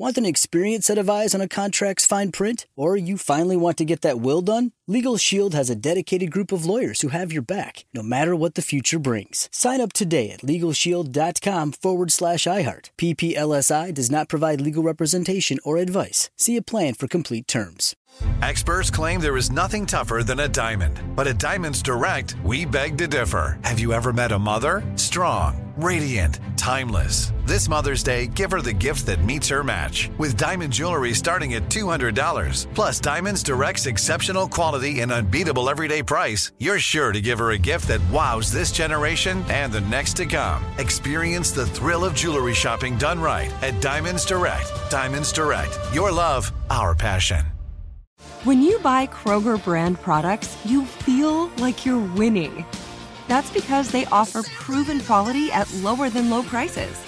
Want an experienced set of eyes on a contract's fine print? Or you finally want to get that will done? Legal Shield has a dedicated group of lawyers who have your back, no matter what the future brings. Sign up today at LegalShield.com forward slash iHeart. PPLSI does not provide legal representation or advice. See a plan for complete terms. Experts claim there is nothing tougher than a diamond. But at Diamonds Direct, we beg to differ. Have you ever met a mother? Strong, radiant, timeless. This Mother's Day, give her the gift that meets her match. With diamond jewelry starting at $200. Plus, Diamonds Direct's exceptional quality and unbeatable everyday price, you're sure to give her a gift that wows this generation and the next to come. Experience the thrill of jewelry shopping done right at Diamonds Direct. Diamonds Direct. Your love, our passion. When you buy Kroger brand products, you feel like you're winning. That's because they offer proven quality at lower than low prices.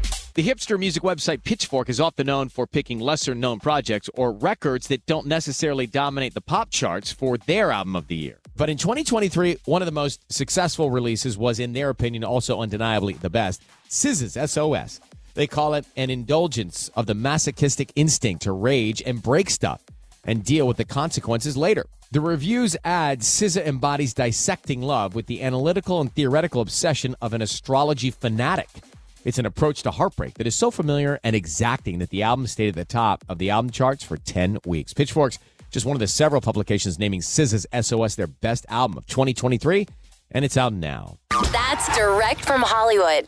The hipster music website Pitchfork is often known for picking lesser known projects or records that don't necessarily dominate the pop charts for their album of the year. But in 2023, one of the most successful releases was, in their opinion, also undeniably the best SZA's SOS. They call it an indulgence of the masochistic instinct to rage and break stuff and deal with the consequences later. The reviews add SZA embodies dissecting love with the analytical and theoretical obsession of an astrology fanatic. It's an approach to heartbreak that is so familiar and exacting that the album stayed at the top of the album charts for 10 weeks. Pitchfork's just one of the several publications naming SZA's SOS their best album of 2023, and it's out now. That's direct from Hollywood.